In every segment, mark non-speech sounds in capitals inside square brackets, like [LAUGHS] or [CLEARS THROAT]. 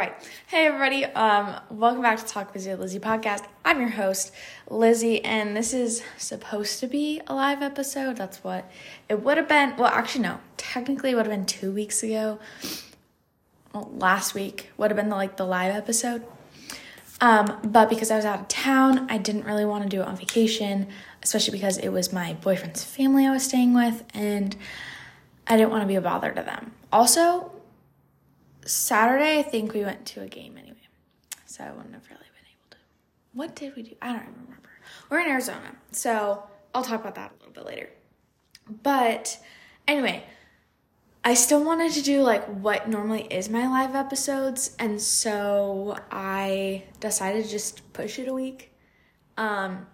right. Hey, everybody. Um, welcome back to Talk Busy Lizzy podcast. I'm your host, Lizzy, and this is supposed to be a live episode. That's what it would have been. Well, actually, no. Technically, it would have been two weeks ago. Well, last week would have been the, like the live episode. Um, but because I was out of town, I didn't really want to do it on vacation, especially because it was my boyfriend's family I was staying with, and I didn't want to be a bother to them. Also, Saturday, I think we went to a game anyway. So I wouldn't have really been able to. What did we do? I don't even remember. We're in Arizona. So I'll talk about that a little bit later. But anyway, I still wanted to do like what normally is my live episodes. And so I decided to just push it a week, um,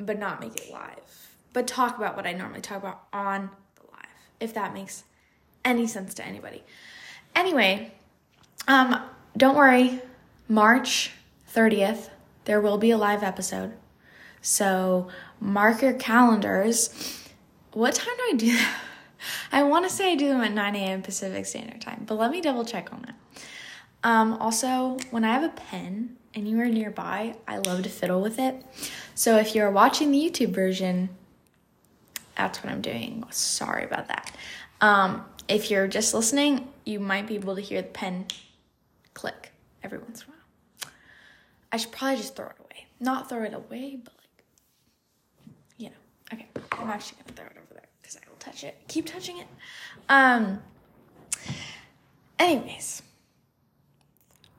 but not make it live. But talk about what I normally talk about on the live, if that makes any sense to anybody. Anyway, um, don't worry. March 30th, there will be a live episode. So mark your calendars. What time do I do that? [LAUGHS] I want to say I do them at 9 a.m. Pacific Standard Time, but let me double check on that. Um, also, when I have a pen are nearby, I love to fiddle with it. So if you're watching the YouTube version, that's what I'm doing. Sorry about that. Um, if you're just listening, you might be able to hear the pen click every once in a while. I should probably just throw it away. Not throw it away, but like, you know. Okay, I'm actually gonna throw it over there because I will touch it. Keep touching it. Um. Anyways,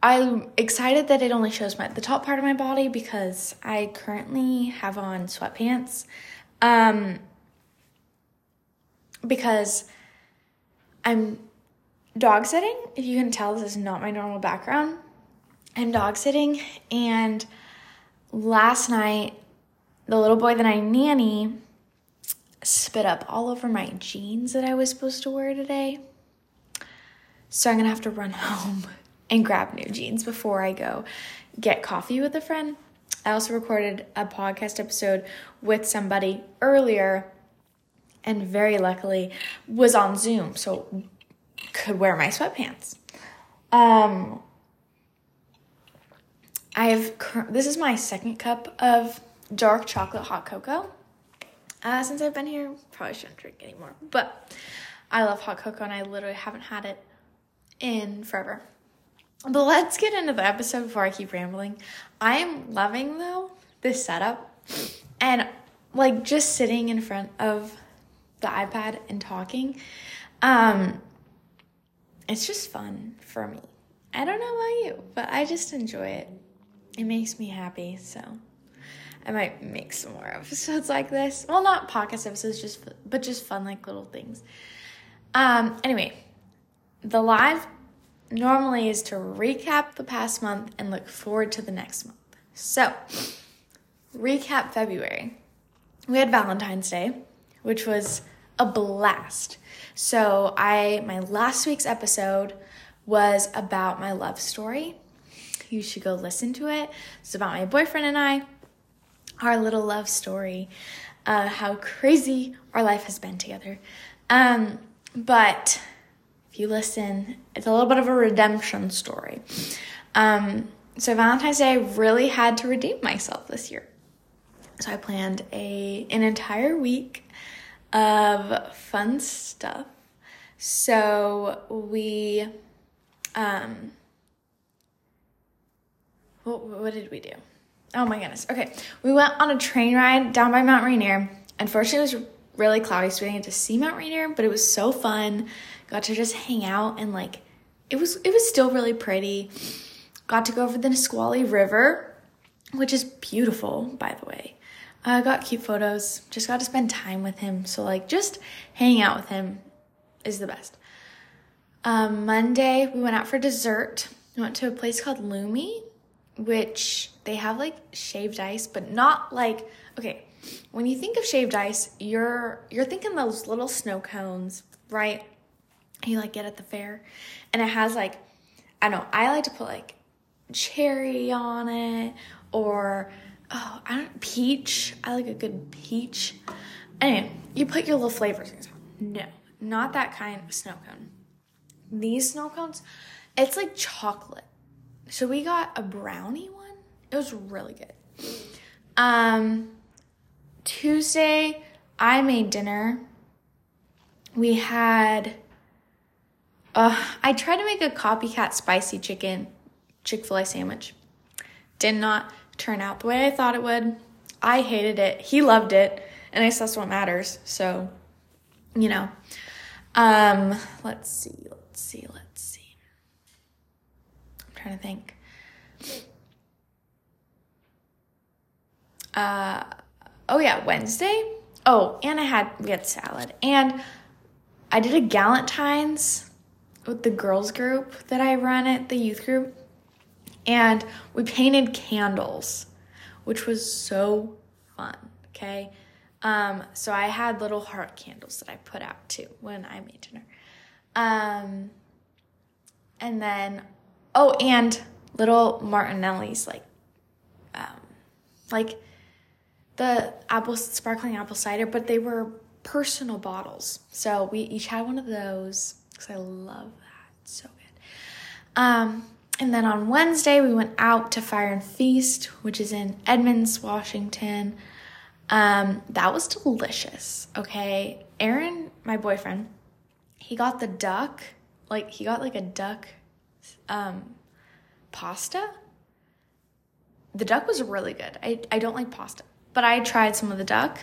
I'm excited that it only shows my the top part of my body because I currently have on sweatpants. Um. Because I'm dog sitting. If you can tell, this is not my normal background. I'm dog sitting, and last night, the little boy that I nanny spit up all over my jeans that I was supposed to wear today. So I'm gonna have to run [LAUGHS] home and grab new jeans before I go get coffee with a friend. I also recorded a podcast episode with somebody earlier and very luckily was on Zoom, so could wear my sweatpants. Um, I've this is my second cup of dark chocolate hot cocoa. Uh, since I've been here, probably shouldn't drink anymore, but I love hot cocoa and I literally haven't had it in forever. But let's get into the episode before I keep rambling. I am loving though this setup and like just sitting in front of the iPad and talking. Um, it's just fun for me. I don't know about you, but I just enjoy it. It makes me happy, so I might make some more [LAUGHS] episodes like this. Well, not podcast episodes, just but just fun like little things. Um, anyway, the live normally is to recap the past month and look forward to the next month. So, recap February. We had Valentine's Day, which was a blast. So, I my last week's episode was about my love story. You should go listen to it. It's about my boyfriend and I, our little love story, uh, how crazy our life has been together. Um, but if you listen, it's a little bit of a redemption story. Um, so Valentine's Day, I really had to redeem myself this year. So I planned a an entire week of fun stuff. So we, um, what, what did we do? Oh my goodness. Okay. We went on a train ride down by Mount Rainier. Unfortunately, it was really cloudy, so we didn't get to see Mount Rainier, but it was so fun. Got to just hang out and like, it was, it was still really pretty. Got to go over the Nisqually River, which is beautiful, by the way. I got cute photos. Just got to spend time with him. So like just hanging out with him is the best. Um, Monday we went out for dessert. We went to a place called Lumi, which they have like shaved ice, but not like okay. When you think of shaved ice, you're you're thinking those little snow cones, right? You like get at the fair, and it has like I don't know. I like to put like cherry on it or oh, I don't peach. I like a good peach. Anyway, you put your little flavors in. No, not that kind of snow cone. These snow cones, it's like chocolate. so we got a brownie one. It was really good. Um, Tuesday, I made dinner. We had, uh, I tried to make a copycat spicy chicken Chick fil A sandwich. Did not turn out the way I thought it would. I hated it. He loved it. And I guess that's what matters. So, you know. Um, let's see, let's see, let's see. I'm trying to think. Uh, oh yeah, Wednesday. Oh, and I had we had salad, and I did a Galentine's with the girls group that I run at the youth group, and we painted candles, which was so fun. Okay, um, so I had little heart candles that I put out too when I made dinner, um, and then oh, and little Martinelli's like, um, like the apple sparkling apple cider, but they were personal bottles. So we each had one of those because I love that. So good. Um, and then on Wednesday we went out to Fire and Feast, which is in Edmonds, Washington. Um, that was delicious. Okay, Aaron, my boyfriend, he got the duck. Like he got like a duck, um, pasta. The duck was really good. I I don't like pasta but I tried some of the duck.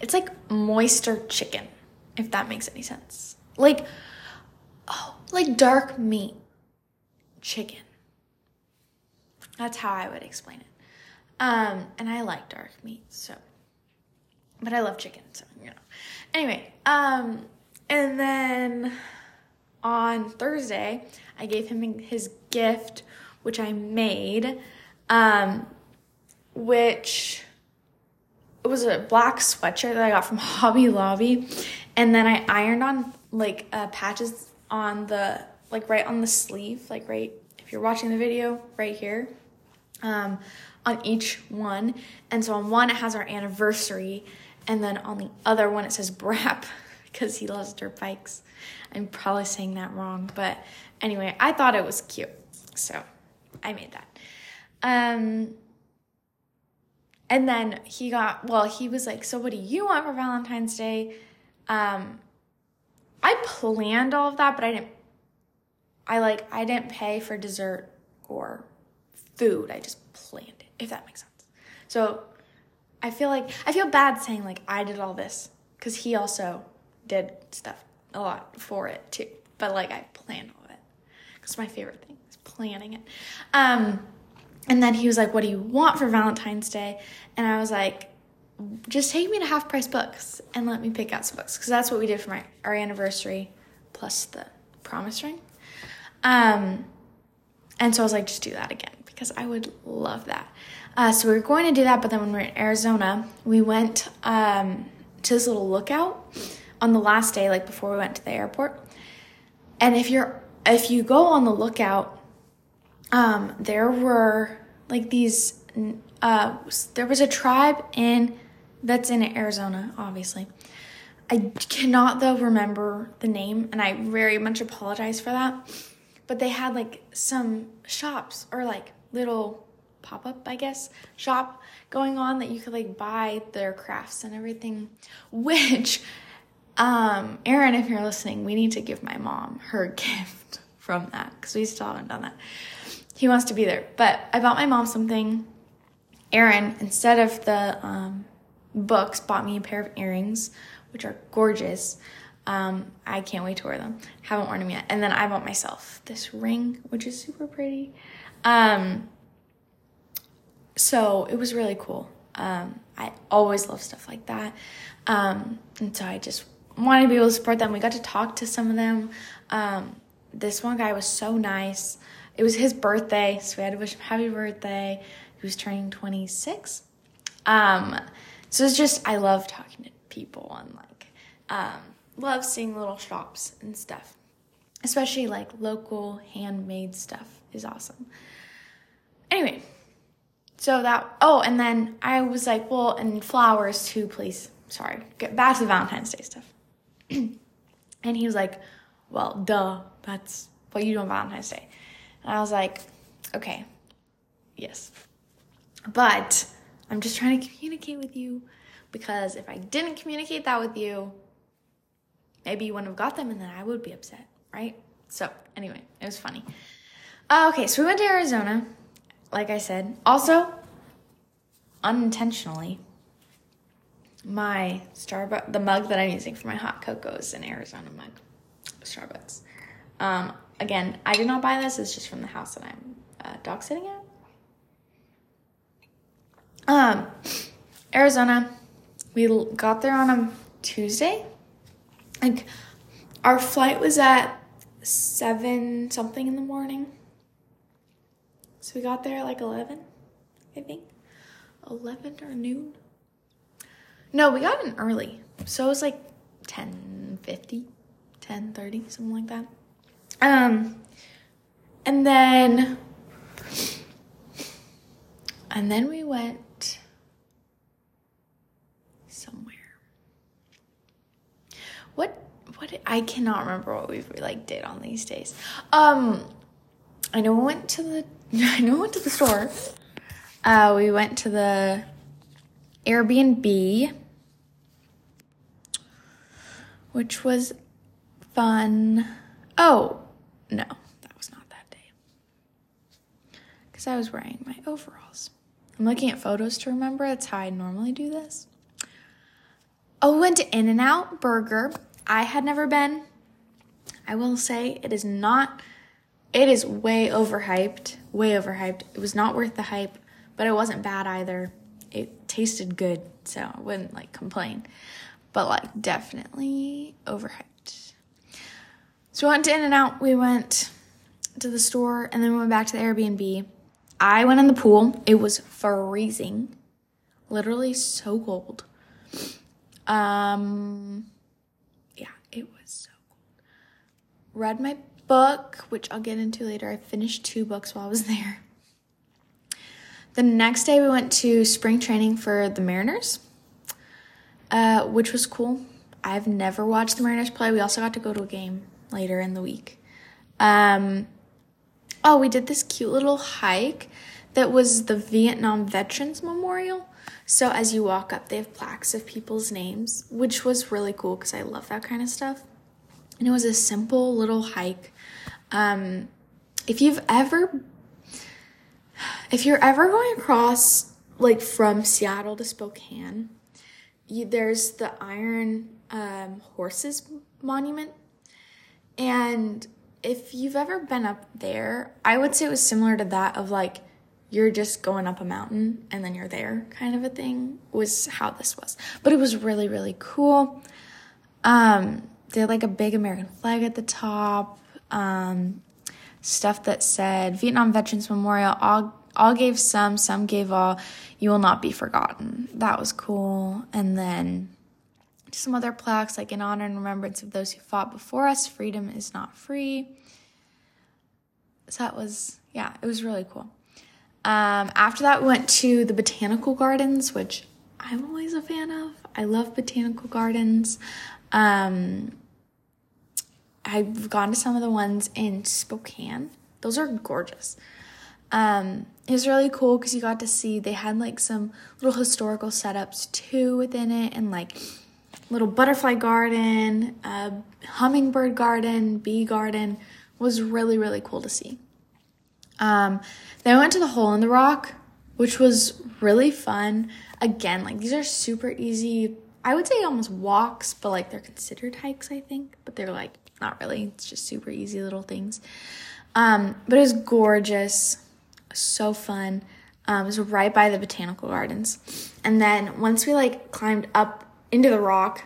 It's like moister chicken, if that makes any sense. Like, oh, like dark meat chicken. That's how I would explain it. Um, and I like dark meat, so, but I love chicken, so you know. Anyway, um, and then on Thursday, I gave him his gift, which I made, um, which it was a black sweatshirt that I got from [LAUGHS] Hobby Lobby, and then I ironed on like uh, patches on the like right on the sleeve, like right if you're watching the video right here, um, on each one. And so on one it has our anniversary, and then on the other one it says BRAP [LAUGHS] because he loves dirt bikes. I'm probably saying that wrong, but anyway, I thought it was cute, so I made that. Um, and then he got, well, he was like, So what do you want for Valentine's Day? Um, I planned all of that, but I didn't, I like, I didn't pay for dessert or food. I just planned it, if that makes sense. So I feel like, I feel bad saying like I did all this because he also did stuff a lot for it too. But like I planned all of it because my favorite thing is planning it. Um, and then he was like, What do you want for Valentine's Day? And I was like, Just take me to half price books and let me pick out some books. Because that's what we did for my, our anniversary plus the promise ring. Um, and so I was like, Just do that again because I would love that. Uh, so we were going to do that, but then when we were in Arizona, we went um, to this little lookout on the last day, like before we went to the airport. And if you're if you go on the lookout um, there were like these. Uh, there was a tribe in that's in Arizona, obviously. I cannot though remember the name, and I very much apologize for that. But they had like some shops or like little pop up, I guess, shop going on that you could like buy their crafts and everything. [LAUGHS] Which, um, Aaron, if you're listening, we need to give my mom her [LAUGHS] gift from that because we still haven't done that he wants to be there. But I bought my mom something. Aaron, instead of the um, books, bought me a pair of earrings, which are gorgeous. Um, I can't wait to wear them. Haven't worn them yet. And then I bought myself this ring, which is super pretty. Um, so it was really cool. Um, I always love stuff like that. Um, and so I just wanted to be able to support them. We got to talk to some of them. Um, this one guy was so nice it was his birthday, so we had to wish him happy birthday. He was turning 26. Um, so it's just, I love talking to people and like, um, love seeing little shops and stuff. Especially like local handmade stuff is awesome. Anyway, so that, oh, and then I was like, well, and flowers too, please. Sorry, get back to the Valentine's Day stuff. [CLEARS THROAT] and he was like, well, duh, that's what you do on Valentine's Day. And I was like, Okay. Yes. But I'm just trying to communicate with you because if I didn't communicate that with you, maybe you wouldn't have got them and then I would be upset, right? So, anyway, it was funny. Uh, okay, so we went to Arizona, like I said. Also, unintentionally, my Starbucks, the mug that I'm using for my hot cocoa is an Arizona mug, Starbucks. Um, again, I did not buy this. It's just from the house that I'm uh, dog sitting at. Um, Arizona. We got there on a Tuesday. Like, our flight was at seven something in the morning. So we got there at like eleven, I think. Eleven or noon. No, we got in early. So it was like 10 50, 10 30, something like that. Um, and then, and then we went somewhere. What, what, I cannot remember what we like did on these days. Um, I know we went to the, [LAUGHS] I know we went to the store. Uh, we went to the Airbnb, which was fun. Oh, no, that was not that day. Because I was wearing my overalls. I'm looking at photos to remember. That's how I normally do this. Oh, we went to In N Out Burger. I had never been. I will say it is not, it is way overhyped. Way overhyped. It was not worth the hype, but it wasn't bad either. It tasted good, so I wouldn't like complain. But like, definitely overhyped. So we went to In and Out. We went to the store and then we went back to the Airbnb. I went in the pool. It was freezing. Literally so cold. Um yeah, it was so cold. Read my book, which I'll get into later. I finished two books while I was [LAUGHS] there. The next day we went to spring training for the Mariners. Uh, which was cool. I've never watched the Mariners play. We also got to go to a game later in the week. Um, oh, we did this cute little hike that was the Vietnam Veterans Memorial. So as you walk up, they have plaques of people's names, which was really cool because I love that kind of stuff. And it was a simple little hike. Um, if you've ever, if you're ever going across like from Seattle to Spokane, you, there's the Iron um, Horses Monument and if you've ever been up there, I would say it was similar to that of like you're just going up a mountain and then you're there kind of a thing was how this was. But it was really really cool. Um they had like a big American flag at the top. Um stuff that said Vietnam Veterans Memorial all all gave some, some gave all. You will not be forgotten. That was cool. And then some other plaques like in honor and remembrance of those who fought before us freedom is not free so that was yeah it was really cool um, after that we went to the botanical gardens which i'm always a fan of i love botanical gardens um, i've gone to some of the ones in spokane those are gorgeous um, it was really cool because you got to see they had like some little historical setups too within it and like little butterfly garden, a hummingbird garden, bee garden was really, really cool to see. Um, then I went to the hole in the rock, which was really fun. Again, like these are super easy. I would say almost walks, but like they're considered hikes, I think, but they're like not really. It's just super easy little things. Um, but it was gorgeous, so fun. Um, it was right by the botanical gardens. And then once we like climbed up into the rock.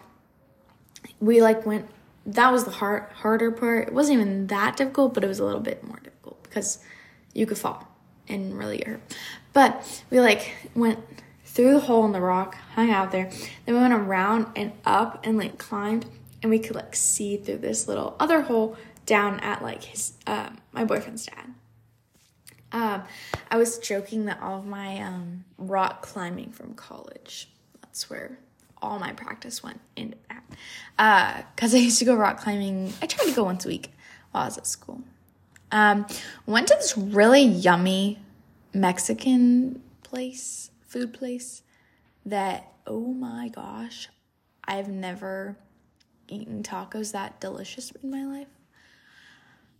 We like went. That was the hard harder part. It wasn't even that difficult, but it was a little bit more difficult because you could fall and really get hurt. But we like went through the hole in the rock, hung out there. Then we went around and up and like climbed, and we could like see through this little other hole down at like his uh, my boyfriend's dad. Um, I was joking that all of my um, rock climbing from college. That's where all my practice went into that. Because uh, I used to go rock climbing. I tried to go once a week while I was at school. Um, went to this really yummy Mexican place, food place that, oh my gosh, I've never eaten tacos that delicious in my life.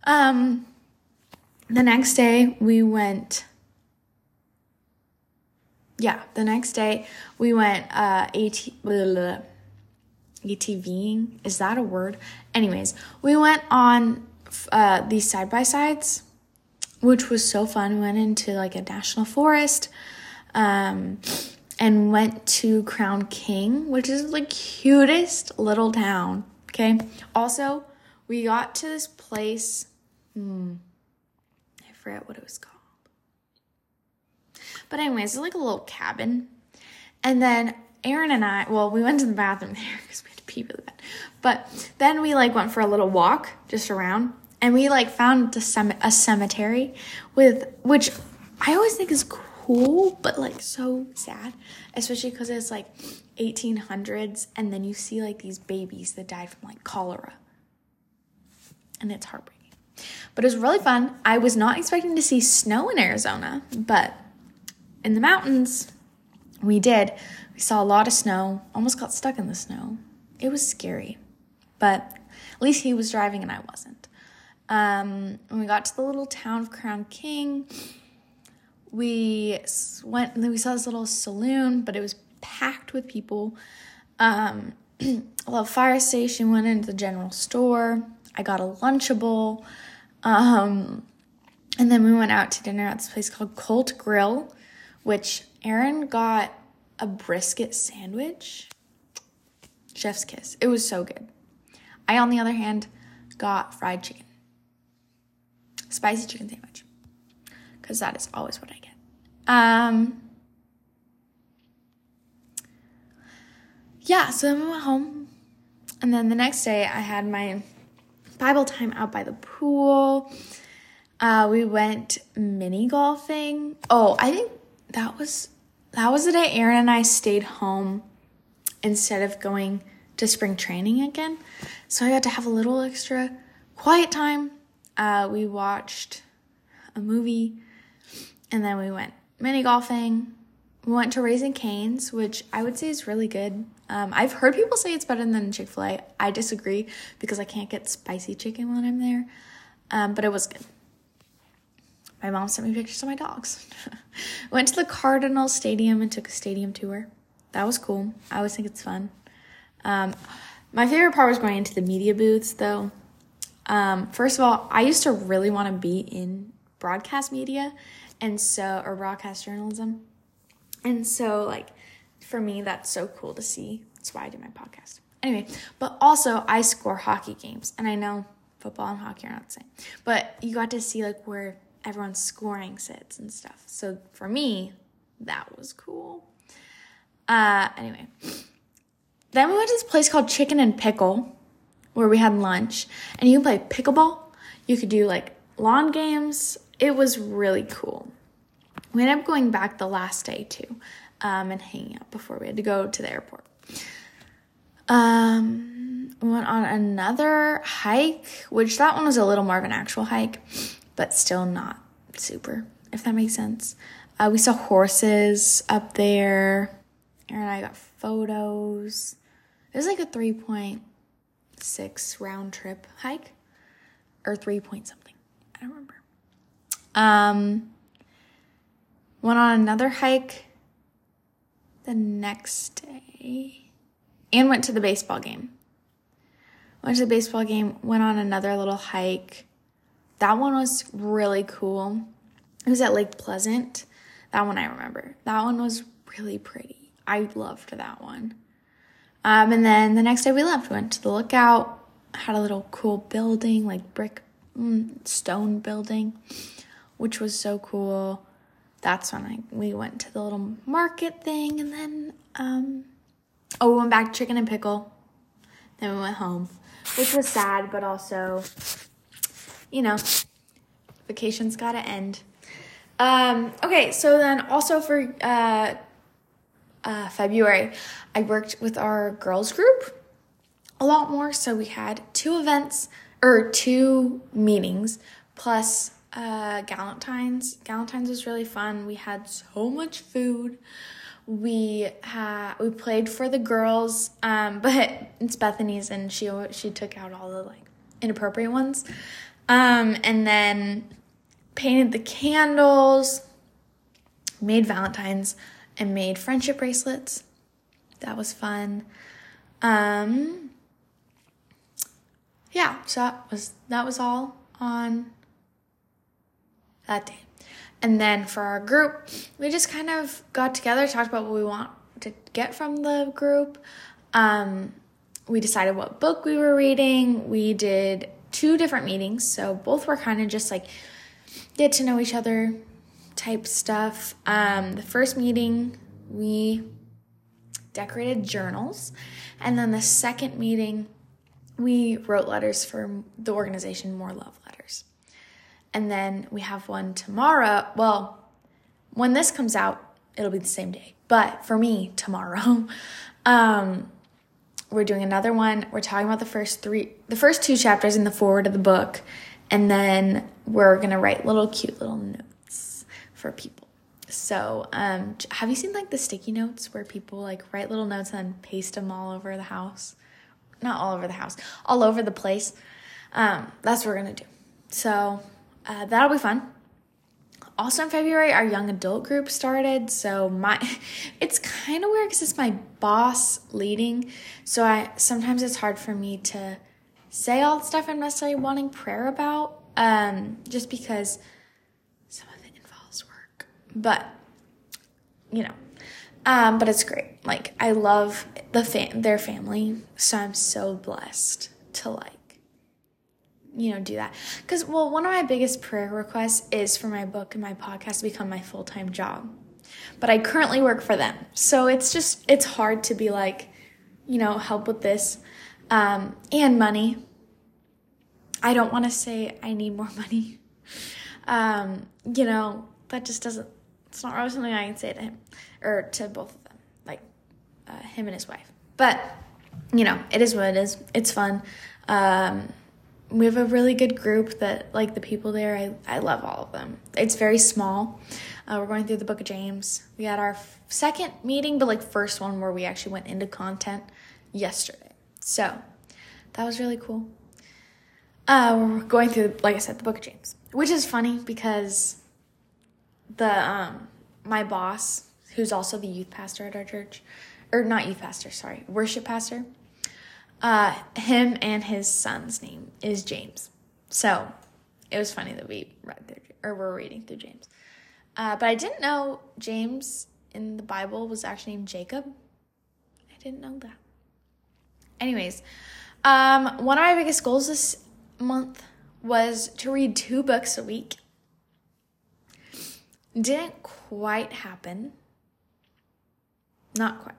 Um, the next day we went yeah, the next day we went uh AT blah, blah, ATVing. Is that a word? Anyways, we went on uh these side by sides, which was so fun. We went into like a national forest, um, and went to Crown King, which is the cutest little town. Okay. Also, we got to this place. Hmm, I forget what it was called. But anyways, it's like a little cabin. And then Aaron and I, well, we went to the bathroom [LAUGHS] there because we had to pee really bad. But then we like went for a little walk just around, and we like found a, cemetery with which I always think is cool, but like so sad, especially because it's like 1800s, and then you see like these babies that died from like cholera, and it's heartbreaking. But it was really fun. I was not expecting to see snow in Arizona, but in the mountains, we did. We saw a lot of snow, almost got stuck in the snow. It was scary, but at least he was driving and I wasn't. Um, when we got to the little town of Crown King, we went and then we saw this little saloon, but it was packed with people. Um, [CLEARS THROAT] a little fire station, went into the general store. I got a Lunchable. Um, and then we went out to dinner at this place called Colt Grill which Aaron got a brisket sandwich. Chef's kiss. It was so good. I, on the other hand, got fried chicken, spicy chicken sandwich, because that is always what I get. Um, yeah, so then we went home, and then the next day I had my Bible time out by the pool. Uh, we went mini golfing. Oh, I think that was that was the day Aaron and I stayed home instead of going to spring training again. So I got to have a little extra quiet time. Uh, we watched a movie and then we went mini golfing. We went to Raising Cane's, which I would say is really good. Um, I've heard people say it's better than Chick fil A. I disagree because I can't get spicy chicken when I'm there, um, but it was good. My mom sent me pictures of my dogs. [LAUGHS] Went to the Cardinal Stadium and took a stadium tour. That was cool. I always think it's fun. Um, my favorite part was going into the media booths, though. Um, first of all, I used to really want to be in broadcast media, and so or broadcast journalism, and so like for me, that's so cool to see. That's why I do my podcast. Anyway, but also I score hockey games, and I know football and hockey are not the same, but you got to see like where everyone's scoring sits and stuff. So for me, that was cool. Uh, anyway, then we went to this place called Chicken and Pickle where we had lunch, and you can play pickleball. You could do like lawn games. It was really cool. We ended up going back the last day too, um, and hanging out before we had to go to the airport. Um, we went on another hike, which that one was a little more of an actual hike but still not super, if that makes sense. Uh, we saw horses up there. Aaron and I got photos. It was like a 3.6 round trip hike or 3 point something. I don't remember. Um, went on another hike the next day and went to the baseball game. Went to the baseball game, went on another little hike that one was really cool. It was at Lake Pleasant. That one I remember. That one was really pretty. I loved that one. Um, and then the next day we left, went to the lookout, had a little cool building, like brick mm, stone building, which was so cool. That's when I we went to the little market thing, and then um, oh, we went back chicken and pickle. Then we went home, which was sad, but also you know, vacation's gotta end. Um, okay, so then also for uh, uh, February, I worked with our girls group a lot more. So we had two events or two meetings plus uh, Galentine's. Galentine's was really fun. We had so much food. We had we played for the girls, um, [LAUGHS] but it's Bethany's, and she she took out all the like inappropriate ones, um, and then painted the candles, made Valentine's, and made friendship bracelets. That was fun. Um, yeah, so that was that was all on that day. And then for our group, we just kind of got together, talked about what we want to get from the group. Um, we decided what book we were reading. We did two different meetings, so both were kind of just like get to know each other type stuff. Um, the first meeting, we decorated journals, and then the second meeting, we wrote letters for the organization More Love. And then we have one tomorrow. Well, when this comes out, it'll be the same day. But for me, tomorrow, [LAUGHS] um, we're doing another one. We're talking about the first three, the first two chapters in the forward of the book, and then we're gonna write little cute little notes for people. So, um, have you seen like the sticky notes where people like write little notes and then paste them all over the house? Not all over the house, all over the place. Um, that's what we're gonna do. So uh, that'll be fun also in February, our young adult group started. So my, [LAUGHS] it's kind of weird because it's my boss leading. So I sometimes it's hard for me to say all the stuff I'm necessarily wanting prayer about, um, just because some of it involves work. But you know, um, but it's great. Like I love the fam- their family, so I'm so blessed to like you know, do that. Because, well, one of my biggest prayer requests is for my book and my podcast to become my full time job. But I currently work for them. So it's just, it's hard to be like, you know, help with this um, and money. I don't want to say I need more [LAUGHS] money. Um, you know, that just doesn't, it's not really something I can say to him or to both of them, like uh, him and his wife. But, you know, it is what it is. It's fun. Um, we have a really good group that like the people there i, I love all of them. It's very small. Uh, we're going through the book of james. We had our f- second meeting but like first one where we actually went into content yesterday. So that was really cool. Uh, we're going through like i said the book of james which is funny because the um my boss who's also the youth pastor at our church or not youth pastor sorry worship pastor uh, him and his son's name is James. So it was funny that we read through, or we're reading through James. Uh, but I didn't know James in the Bible was actually named Jacob. I didn't know that. Anyways, um, one of my biggest goals this month was to read two books a week. Didn't quite happen. Not quite.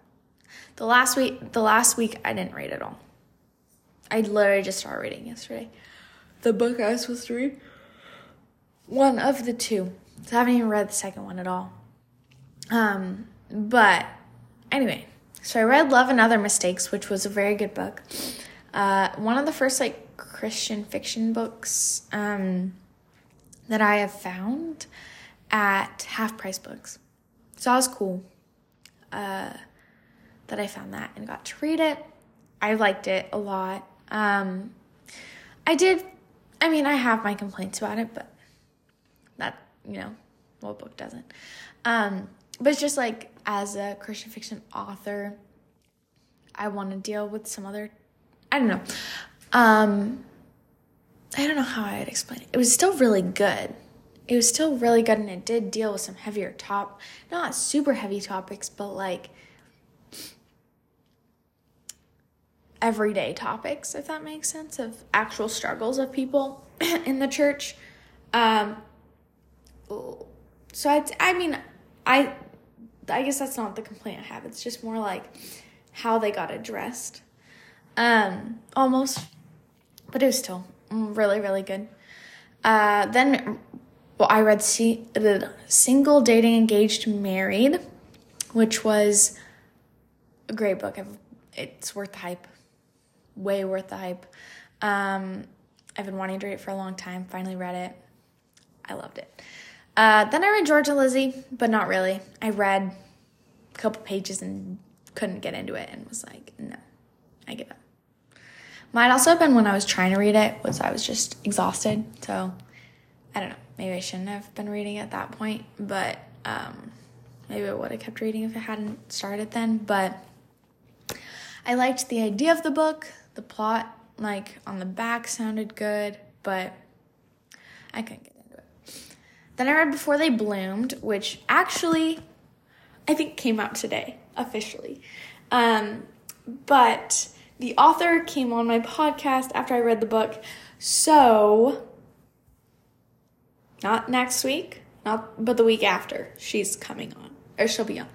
The last week, the last week I didn't read at all. I literally just started reading yesterday. The book I was supposed to read. One of the two. So I haven't even read the second one at all. Um, but anyway, so I read Love and Other Mistakes, which was a very good book. Uh, one of the first like Christian fiction books um, that I have found at half price books. So that was cool uh, that I found that and got to read it. I liked it a lot. Um, I did, I mean, I have my complaints about it, but that, you know, what book doesn't? Um, but it's just like as a Christian fiction author, I want to deal with some other, I don't know. Um, I don't know how I'd explain it. It was still really good. It was still really good, and it did deal with some heavier top, not super heavy topics, but like everyday topics, if that makes sense, of actual struggles of people [CLEARS THROAT] in the church. Um, so I, I mean, I, I guess that's not the complaint I have. It's just more like how they got addressed, um, almost. But it was still really, really good. Uh, then, well, I read the Single, Dating, Engaged, Married, which was a great book. I've, it's worth the hype way worth the hype. Um, I've been wanting to read it for a long time. Finally read it. I loved it. Uh, then I read Georgia Lizzie, but not really. I read a couple pages and couldn't get into it and was like, no, I give up. Might also have been when I was trying to read it, was I was just exhausted. So I don't know. Maybe I shouldn't have been reading at that point, but um, maybe I would have kept reading if it hadn't started then. But I liked the idea of the book. The plot, like on the back, sounded good, but I couldn't get into it. Then I read Before They Bloomed, which actually I think came out today officially. Um, but the author came on my podcast after I read the book. So, not next week, not but the week after, she's coming on, or she'll be on.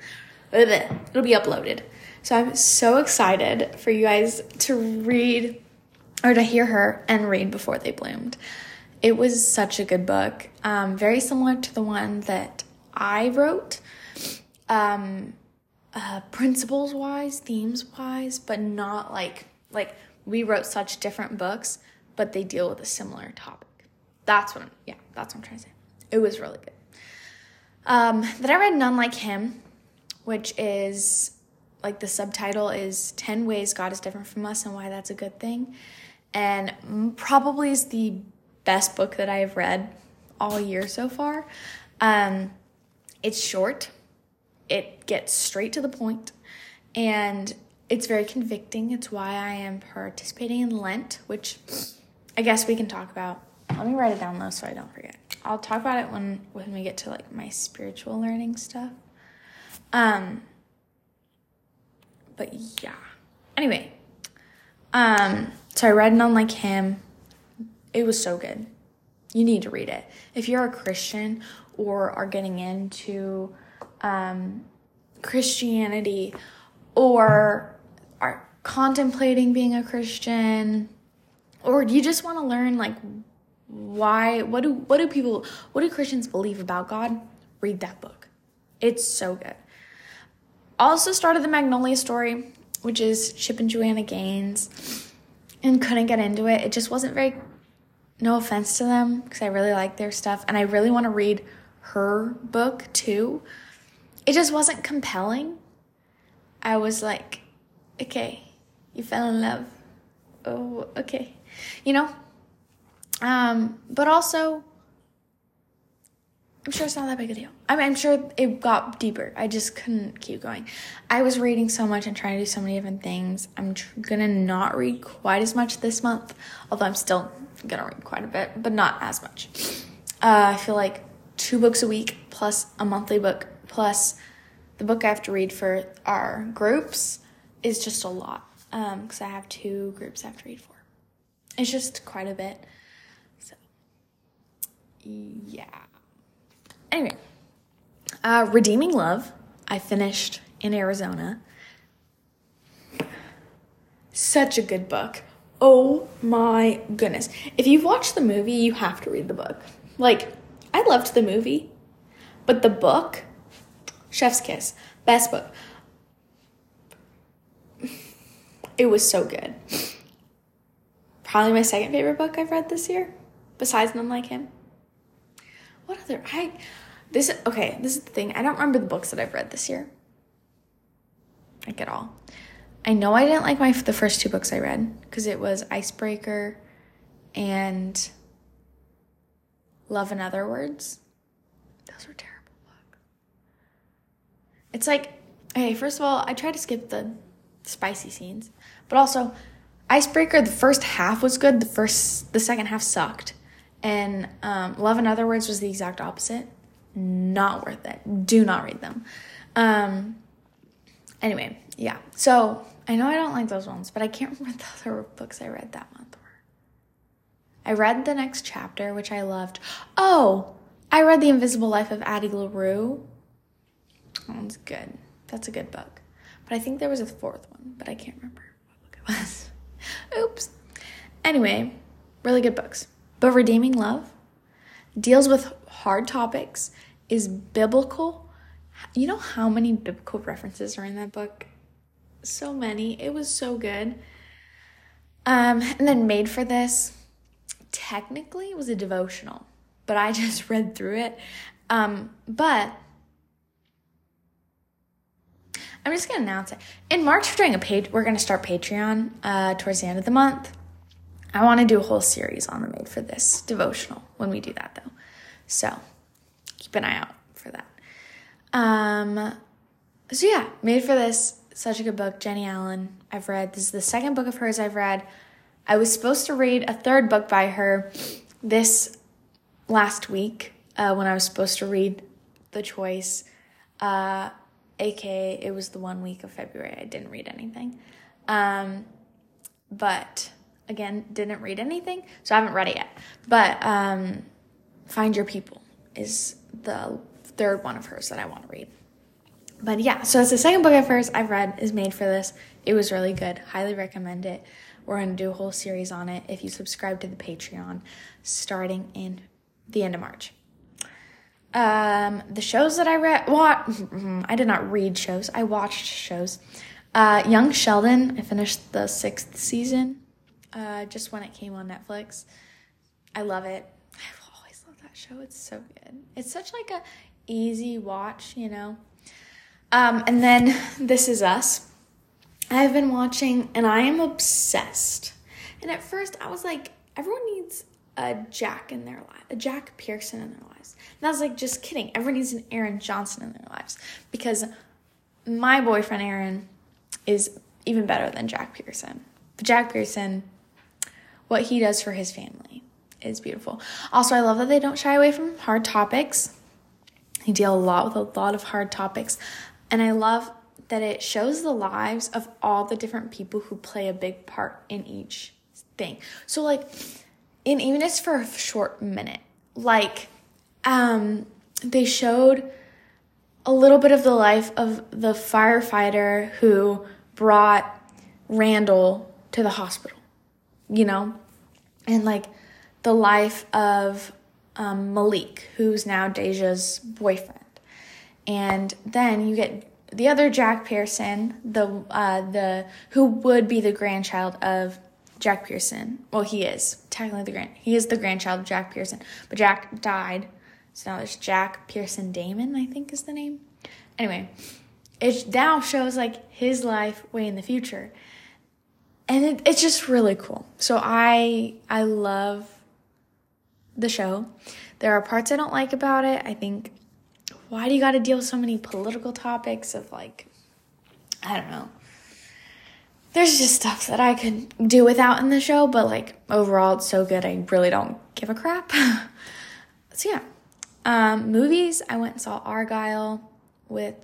It'll be uploaded. So I'm so excited for you guys to read or to hear her and read Before They Bloomed. It was such a good book, um, very similar to the one that I wrote. Um, uh, principles wise, themes wise, but not like like we wrote such different books, but they deal with a similar topic. That's what I'm yeah, that's what I'm trying to say. It was really good. Um, then I read None Like Him, which is like the subtitle is 10 ways God is different from us and why that's a good thing. And probably is the best book that I have read all year so far. Um, it's short it gets straight to the point and it's very convicting. It's why I am participating in Lent, which I guess we can talk about. Let me write it down though so I don't forget. I'll talk about it when when we get to like my spiritual learning stuff. Um but yeah. Anyway, um so I read None Like Him. It was so good. You need to read it. If you're a Christian or are getting into um, Christianity or are contemplating being a Christian or you just want to learn like why what do what do people what do Christians believe about God? Read that book. It's so good. Also started the Magnolia story, which is Chip and Joanna Gaines, and couldn't get into it. It just wasn't very no offense to them because I really like their stuff and I really want to read her book too it just wasn't compelling. I was like, okay, you fell in love. Oh, okay. You know? Um, but also, I'm sure it's not that big a deal. I mean, I'm sure it got deeper. I just couldn't keep going. I was reading so much and trying to do so many different things. I'm tr- gonna not read quite as much this month, although I'm still gonna read quite a bit, but not as much. Uh, I feel like two books a week plus a monthly book plus the book I have to read for our groups is just a lot because um, I have two groups I have to read for. It's just quite a bit. So, yeah. Anyway, uh, Redeeming Love, I finished in Arizona. Such a good book. Oh my goodness. If you've watched the movie, you have to read the book. Like, I loved the movie, but the book Chef's Kiss, best book. It was so good. Probably my second favorite book I've read this year, besides None Like Him. What other? I this okay. This is the thing. I don't remember the books that I've read this year. Like at all. I know I didn't like my the first two books I read because it was Icebreaker and Love in Other Words. Those were terrible. Books. It's like, okay, first of all, I tried to skip the spicy scenes, but also, Icebreaker, the first half was good, the first, the second half sucked. And um, Love in Other Words was the exact opposite. Not worth it. Do not read them. Um, anyway, yeah. So I know I don't like those ones, but I can't [LAUGHS] remember the other books I read that month. I read the next chapter, which I loved. Oh, I read The Invisible Life of Addie LaRue, that one's good. That's a good book. But I think there was a fourth one, but I can't remember what book it was. [LAUGHS] Oops. Anyway, really good books. But Redeeming Love deals with hard topics, is biblical. You know how many biblical references are in that book? So many. It was so good. Um, and then Made for This, technically, was a devotional, but I [LAUGHS] just read through it. Um, but I'm just gonna announce it. In March, we're doing a page. We're gonna start Patreon uh, towards the end of the month. I want to do a whole series on the Made for This devotional when we do that, though. So keep an eye out for that. Um, so yeah, Made for This, such a good book. Jennie Allen, I've read. This is the second book of hers I've read. I was supposed to read a third book by her this last week uh, when I was supposed to read The Choice. Uh, aka, it was the one week of February I didn't read anything. Um, but again, didn't read anything, so I haven't read it yet. But um, Find Your People is the third one of hers that I want to read. But yeah, so it's the second book of hers I've read is made for this. It was really good. Highly recommend it. We're going to do a whole series on it if you subscribe to the Patreon starting in the end of March. Um, the shows that I read, well, I [LAUGHS] did not read shows. I watched shows. Uh, Young Sheldon, I finished the sixth season, uh, just when it came on Netflix. I love it. I've always loved that show. It's so good. It's such like a easy watch, you know. Um, and then [LAUGHS] This Is Us. I've been watching and I am obsessed. And at first I was like, everyone needs a Jack in their life, a Jack Pearson in their lives. And I was like, just kidding. Everyone needs an Aaron Johnson in their lives because my boyfriend Aaron is even better than Jack Pearson. But Jack Pearson, what he does for his family is beautiful. Also, I love that they don't shy away from hard topics. They deal a lot with a lot of hard topics. And I love that it shows the lives of all the different people who play a big part in each thing. So like and even it's for a short minute, like um they showed a little bit of the life of the firefighter who brought Randall to the hospital, you know? And like the life of um, Malik, who's now Deja's boyfriend. And then you get the other Jack Pearson, the uh, the who would be the grandchild of Jack Pearson. Well, he is technically the grand. He is the grandchild of Jack Pearson, but Jack died, so now there's Jack Pearson Damon. I think is the name. Anyway, it now shows like his life way in the future, and it, it's just really cool. So I I love the show. There are parts I don't like about it. I think why do you got to deal with so many political topics of like, I don't know. There's just stuff that I could do without in the show, but like overall, it's so good. I really don't give a crap. [LAUGHS] so yeah, um, movies. I went and saw Argylle with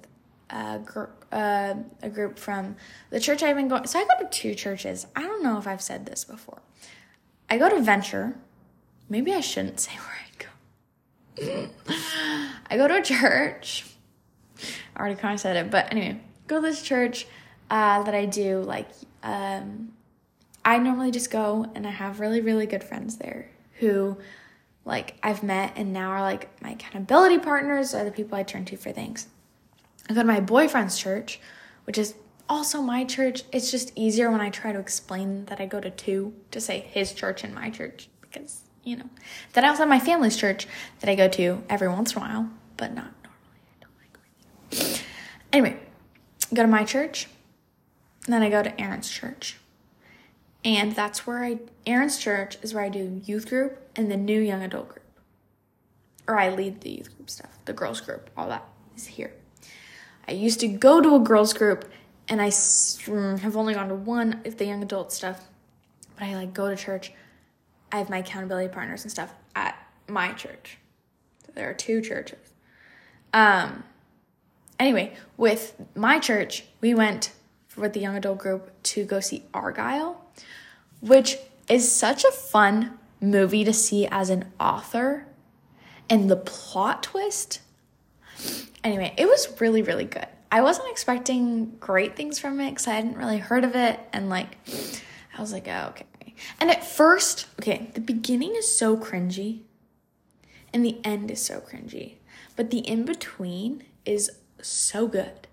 a, gr- uh, a group from the church I've been going. So I go to two churches. I don't know if I've said this before. I go to Venture. Maybe I shouldn't [LAUGHS] say where I go. [LAUGHS] I go to a church. I already kind of said it, but anyway, go to this church uh, that I do. Like, um, I normally just go and I have really, really good friends there who, like, I've met and now are like my accountability partners, are the people I turn to for things. I go to my boyfriend's church, which is also my church. It's just easier when I try to explain that I go to two to say his church and my church because you know. Then I also have my family's church that I go to every once in a while, but not normally. I don't like going Anyway, go to my church, then I go to Aaron's church. And that's where I, Aaron's church is where I do youth group and the new young adult group. Or I lead the youth group stuff, the girls group, all that is here. I used to go to a girls group and I mm, have only gone to one if the young adult stuff, but I like go to church I have my accountability partners and stuff at my church. So there are two churches. Um, anyway, with my church, we went with the young adult group to go see Argylle, which is such a fun movie to see as an author and the plot twist. Anyway, it was really, really good. I wasn't expecting great things from it because I hadn't really heard of it. And like, I was like, oh, okay. And at first, okay, the beginning is so cringy and the end is so cringy, but the in between is so good.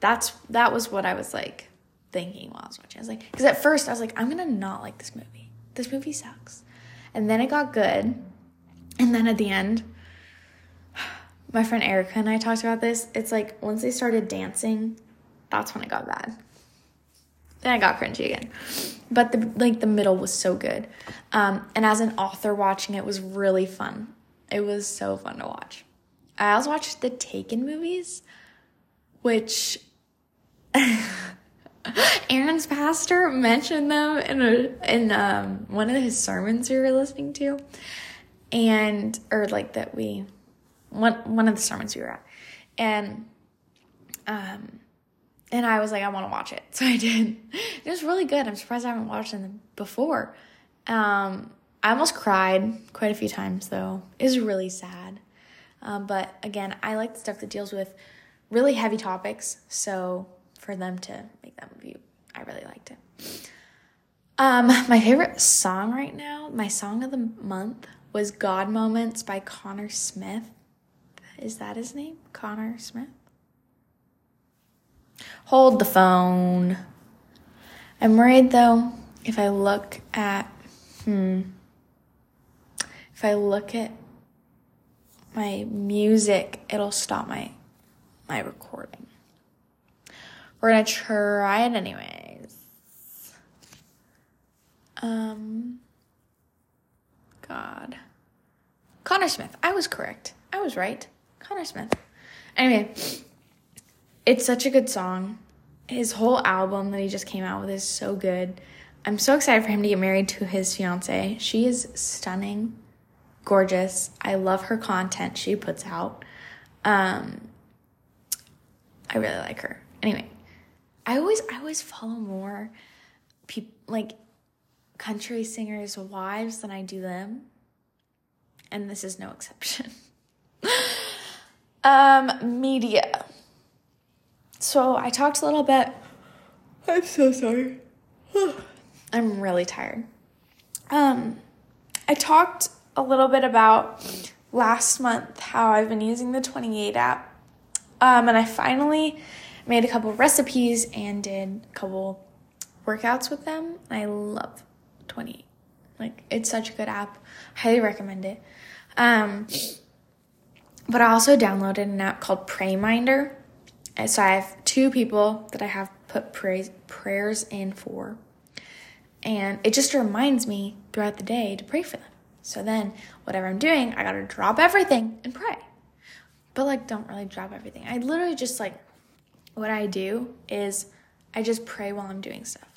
That's that was what I was like thinking while I was watching. I was like, because at first I was like, I'm gonna not like this movie. This movie sucks. And then it got good. And then at the end, my friend Erica and I talked about this. It's like once they started dancing, that's when it got bad. Then I got cringy again. But the like the middle was so good. Um, and as an author watching it was really fun. It was so fun to watch. I also watched the Taken movies, which [LAUGHS] Aaron's pastor mentioned them in a, in um, one of his sermons we were listening to, and or like that we one one of the sermons we were at, and um, and I was like, I want to watch it, [LAUGHS] so I did. It was really good. I'm surprised I haven't watched them before. Um, I almost cried quite a few times though. It was really sad. Um, but again, I like the stuff that deals with really heavy topics. So for them to make that movie, I really liked it. Um, my favorite song right now, my song of the month was God Moments by Conner Smith. Is that his name? Conner Smith? Hold the phone. I'm worried though, if I look at, hmm, if I look at my music, it'll stop my my recording. We're gonna try it anyways. Um God. Conner Smith. I was correct. I was right. Conner Smith. Anyway, it's such a good song. His whole album that he just came out with is so good. I'm so excited for him to get married to his fiance. She is stunning gorgeous. I love her content she puts out. Um, I really like her. Anyway, I always I always follow more people like country singers' wives than I do them, and this is no exception. [LAUGHS] um, media. So I talked a little bit. I'm so sorry. [SIGHS] I'm really tired. Um, I talked a little bit about last month how I've been using the 28 app. Um, and I finally made a couple recipes and did a couple workouts with them. I love 28. Like, it's such a good app. Highly recommend it. Um, but I also downloaded an app called Prayminder. Uh, so I have two people that I have put pray- prayers in for. And it just reminds me throughout the day to pray for them. So then, whatever I'm doing, I gotta drop everything and pray. But like, don't really drop everything. I literally just like, what I do is I just pray while I'm doing stuff.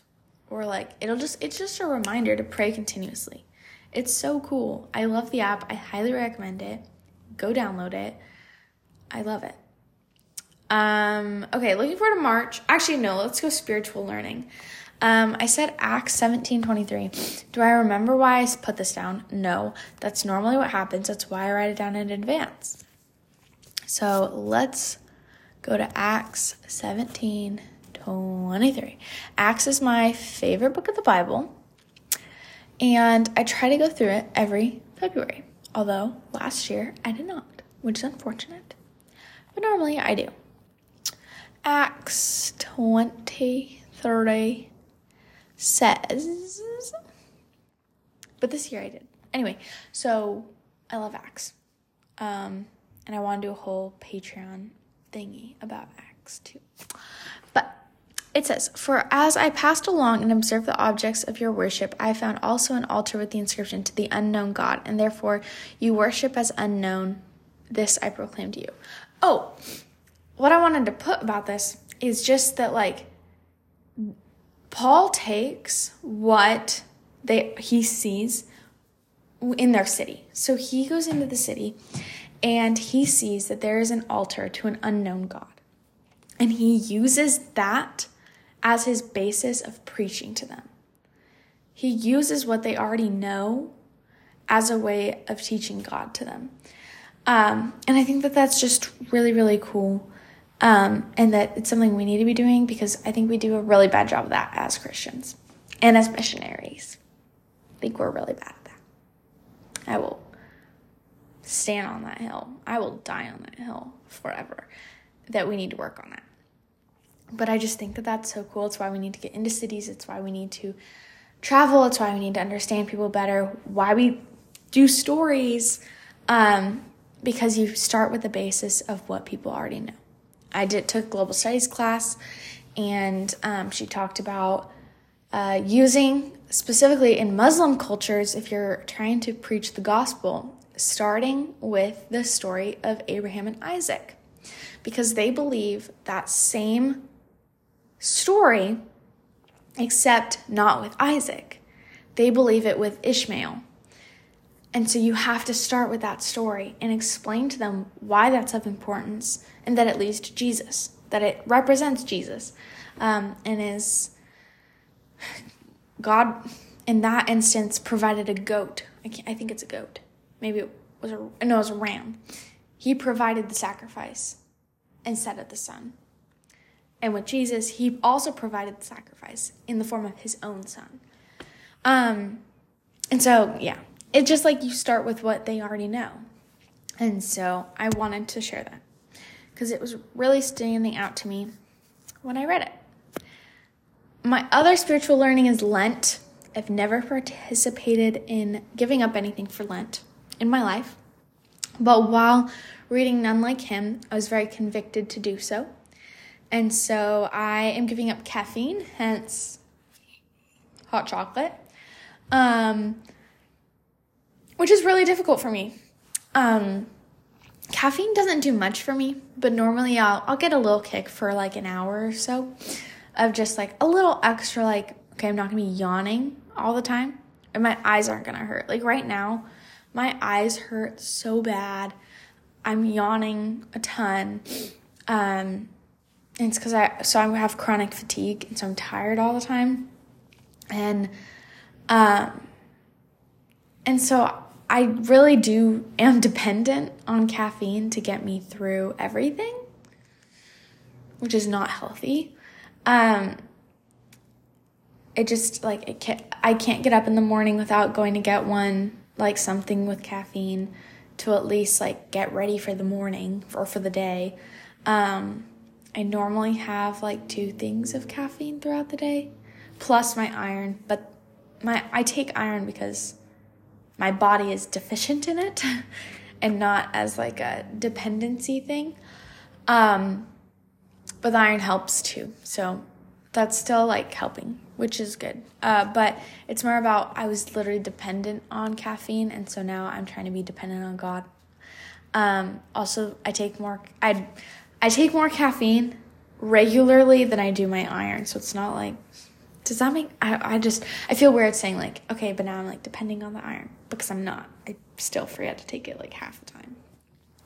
Or like, it'll just, it's just a reminder to pray continuously. It's so cool. I love the app. I highly recommend it. Go download it. I love it. Um, okay, looking forward to March. Actually, no, let's go spiritual learning. Um, I said Acts 17:23. Do I remember why I put this down? No. That's normally what happens. That's why I write it down in advance. So let's go to Acts 17:23. Acts is my favorite book of the Bible. And I try to go through it every February. Although last year I did not, which is unfortunate. But normally I do. Acts 23 says, but this year I did. Anyway, so I love Acts. Um, and I want to do a whole Patreon thingy about Acts too. It says, For as I passed along and observed the objects of your worship, I found also an altar with the inscription to the unknown God, and therefore you worship as unknown. This I proclaim to you. Oh, what I wanted to put about this is just that, like, Paul takes what they he sees in their city. So he goes into the city and he sees that there is an altar to an unknown God. And he uses that as his basis of preaching to them. He uses what they already know as a way of teaching God to them. Um, and I think that that's just really, really cool. Um, and that it's something we need to be doing because I think we do a really bad job of that as Christians and as missionaries. I think we're really bad at that. I will stand on that hill. I will die on that hill forever. That we need to work on that. But I just think that that's so cool. It's why we need to get into cities. It's why we need to travel. It's why we need to understand people better. Why we do stories. um, because you start with the basis of what people already know. I did took global studies class, and um, she talked about uh, using specifically in Muslim cultures if you're trying to preach the gospel, starting with the story of Abraham and Isaac, because they believe that same story, except not with Isaac. They believe it with Ishmael. And so you have to start with that story and explain to them why that's of importance and that it leads to Jesus, that it represents Jesus, um, and is God in that instance provided a goat. I, I think it's a goat. Maybe it was a no, it was a ram. He provided the sacrifice instead of the son. And with Jesus, he also provided the sacrifice in the form of his own son. Um, and so, yeah, it's just like you start with what they already know. And so I wanted to share that because it was really standing out to me when I read it. My other spiritual learning is Lent. I've never participated in giving up anything for Lent in my life. But while reading None Like Him, I was very convicted to do so. And so I am giving up caffeine, hence hot chocolate, um, which is really difficult for me. Um, caffeine doesn't do much for me, but normally I'll, I'll get a little kick for like an hour or so of just like a little extra, like, okay, I'm not gonna be yawning all the time, and my eyes aren't gonna hurt. Like right now, my eyes hurt so bad. I'm yawning a ton. Um, it's because I so I have chronic fatigue, and so I'm tired all the time, and um, and so I really do am dependent on caffeine to get me through everything, which is not healthy. Um, it just like it can't, I can't get up in the morning without going to get one like something with caffeine to at least like get ready for the morning or for the day. Um, I normally have like two things of caffeine throughout the day, plus my iron. But my I take iron because my body is deficient in it, [LAUGHS] and not as like a dependency thing. Um, but the iron helps too, so that's still like helping, which is good. Uh, but it's more about I was literally dependent on caffeine, and so now I'm trying to be dependent on God. Um, also, I take more. I I take more caffeine regularly than I do my iron. So it's not like, does that make, I, I just, I feel weird saying like, okay, but now I'm like depending on the iron because I'm not. I still forget to take it like half the time.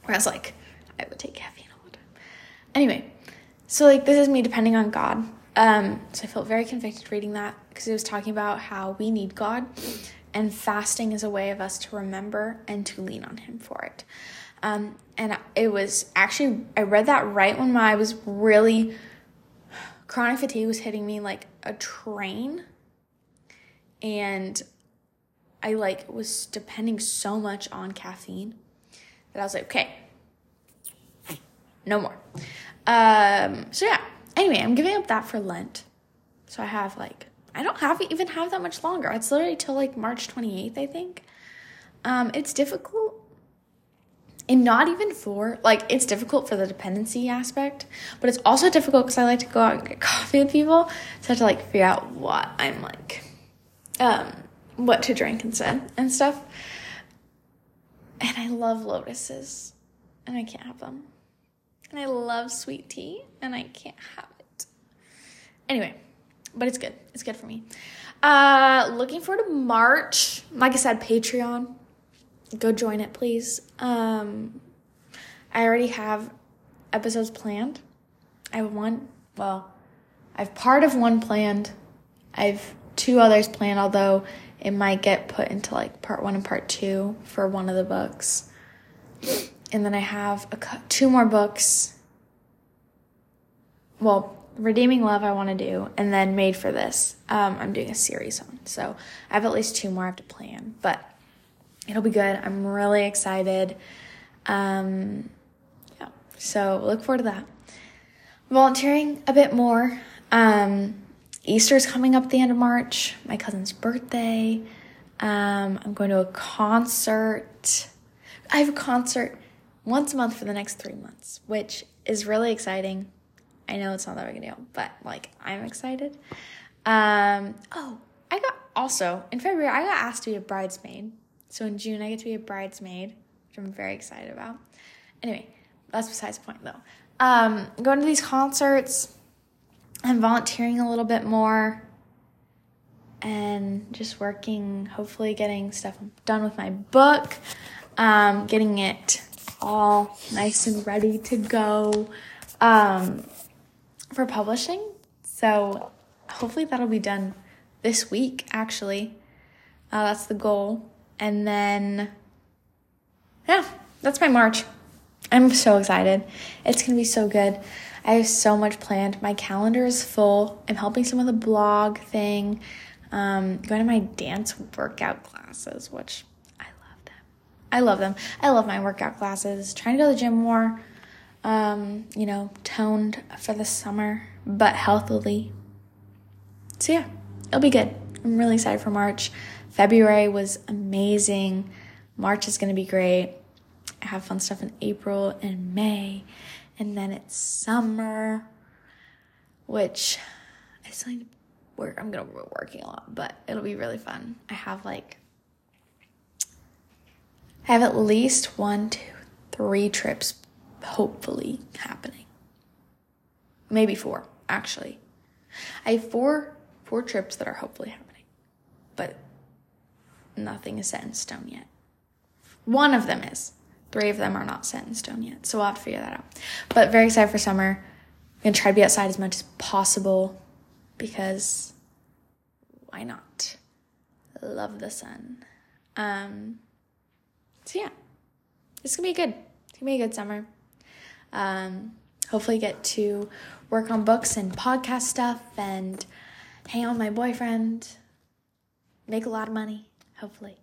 Whereas like, I would take caffeine all the time. Anyway, so like this is me depending on God. Um, so I felt very convicted reading that because it was talking about how we need God and fasting is a way of us to remember and to lean on Him for it. Um, and it was actually, I read that right when my, I was really, chronic fatigue was hitting me like a train. And I like was depending so much on caffeine that I was like, okay, no more. Um, so yeah, anyway, I'm giving up that for Lent. So I have like, I don't have even have that much longer. It's literally till like March 28th, I think. Um, it's difficult and not even for like it's difficult for the dependency aspect but it's also difficult because i like to go out and get [LAUGHS] coffee with people so i have to like figure out what i'm like um what to drink instead and stuff. And i love lotuses and i can't have them. And i love sweet tea and i can't have it. Anyway but it's good. It's good for me. Uh looking forward to march. Like i said patreon go join it, please. Um, I already have episodes planned. I have one, well, I have part of one planned. I have two others planned, although it might get put into like part one and part two for one of the books. And then I have a, two more books. Well, Redeeming Love I want to do, and then Made for This. Um, I'm doing a series on. So I have at least two more I have to plan. But it'll be good. I'm really excited. Um, yeah, so look forward to that. Volunteering a bit more. Um, Easter's coming up at the end of March. My cousin's birthday. Um, I'm going to a concert. I have a concert once a month for the next three months, which is really exciting. I know it's not that big a deal, but like I'm excited. Um, oh, I got also in February I got asked to be a bridesmaid. So in June I get to be a bridesmaid, which I'm very excited about. Anyway, that's besides the point though. Um, going to these concerts and volunteering a little bit more and just working, hopefully getting stuff done with my book, um, getting it all nice and ready to go um, for publishing. So hopefully that'll be done this week, actually. Uh, that's the goal. And then, yeah, that's my March. I'm so excited. It's going to be so good. I have so much planned. My calendar is full. I'm helping some of the blog thing, um, going to my dance workout classes, which I love them. I love them. I love my workout classes. Trying to go to the gym more, um, you know, toned for the summer, but healthily. So, yeah, it'll be good. I'm really excited for March. February was amazing. March is going to be great. I have fun stuff in April and May, and then it's summer, which I still need to work. I'm gonna be working a lot, but it'll be really fun. I have like, I have at least one, two, three trips, hopefully happening. Maybe four, actually. I have four, four trips that are hopefully happening, but nothing is set in stone yet. One of them is. Three of them are not set in stone yet, so we'll have to figure that out. But very excited for summer. I'm gonna try to be outside as much as possible because why not? Love the sun. Um, so yeah, it's gonna be good. It's gonna be a good summer. Um, hopefully get to work on books and podcast stuff and hang out with my boyfriend, make a lot of money, hopefully.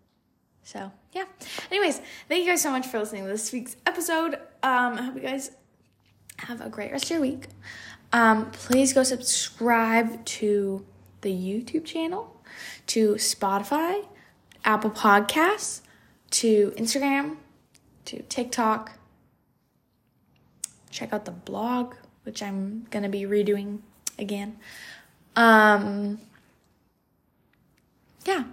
So yeah. Anyways, thank you guys so much for listening to this week's episode. Um, I hope you guys have a great rest of your week. Um, please go subscribe to the YouTube channel, to Spotify, Apple Podcasts, to Instagram, to TikTok. Check out the blog, which I'm gonna be redoing again. Um, yeah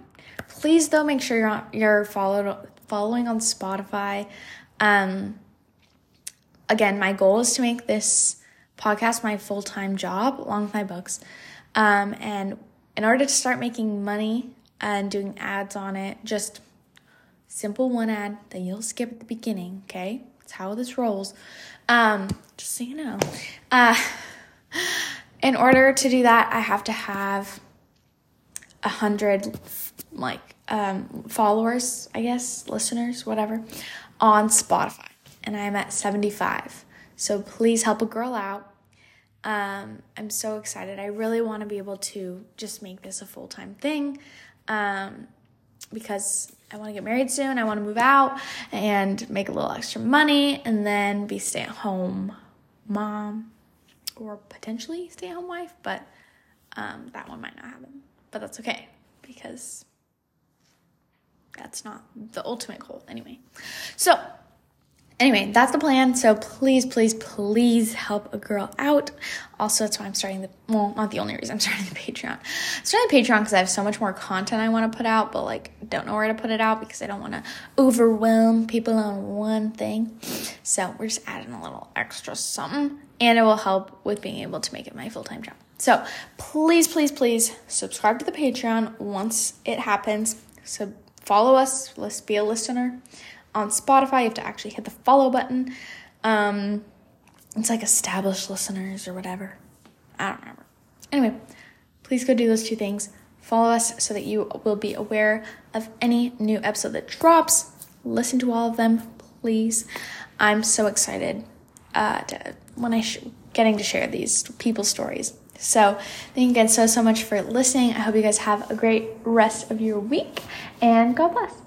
please though make sure you're you're followed following on Spotify. Um, again, my goal is to make this podcast my full time job along with my books. Um, and in order to start making money and doing ads on it, just simple one ad that you'll skip at the beginning. Okay, that's how this rolls. Um, just so you know. Uh, [LAUGHS] in order to do that, I have to have a hundred like um, followers, I guess, listeners, whatever, on Spotify, and I'm at 75. So please help a girl out. Um, I'm so excited. I really want to be able to just make this a full time thing um, because I want to get married soon. I want to move out and make a little extra money and then be stay at home mom or potentially stay at home wife, but um, that one might not happen. But that's okay because that's not the ultimate goal anyway. So, anyway, that's the plan. So please, please, please help a girl out. Also, that's why I'm starting the well, not the only reason I'm [LAUGHS] starting the Patreon. I'm starting the Patreon because I have so much more content I want to put out, but like don't know where to put it out because I don't want to overwhelm people on one thing. So we're just adding a little extra something, and it will help with being able to make it my full time job. So please, please, please subscribe to the Patreon once it happens. So follow us. Let's be a listener on Spotify. You have to actually hit the follow button. Um, it's like established listeners or whatever. I don't remember. Anyway, please go do those two things. Follow us so that you will be aware of any new episode that drops. Listen to all of them, please. I'm so excited uh, to, when I sh- getting to share these people's stories. So, thank you again so, so much for listening. I hope you guys have a great rest of your week and God bless.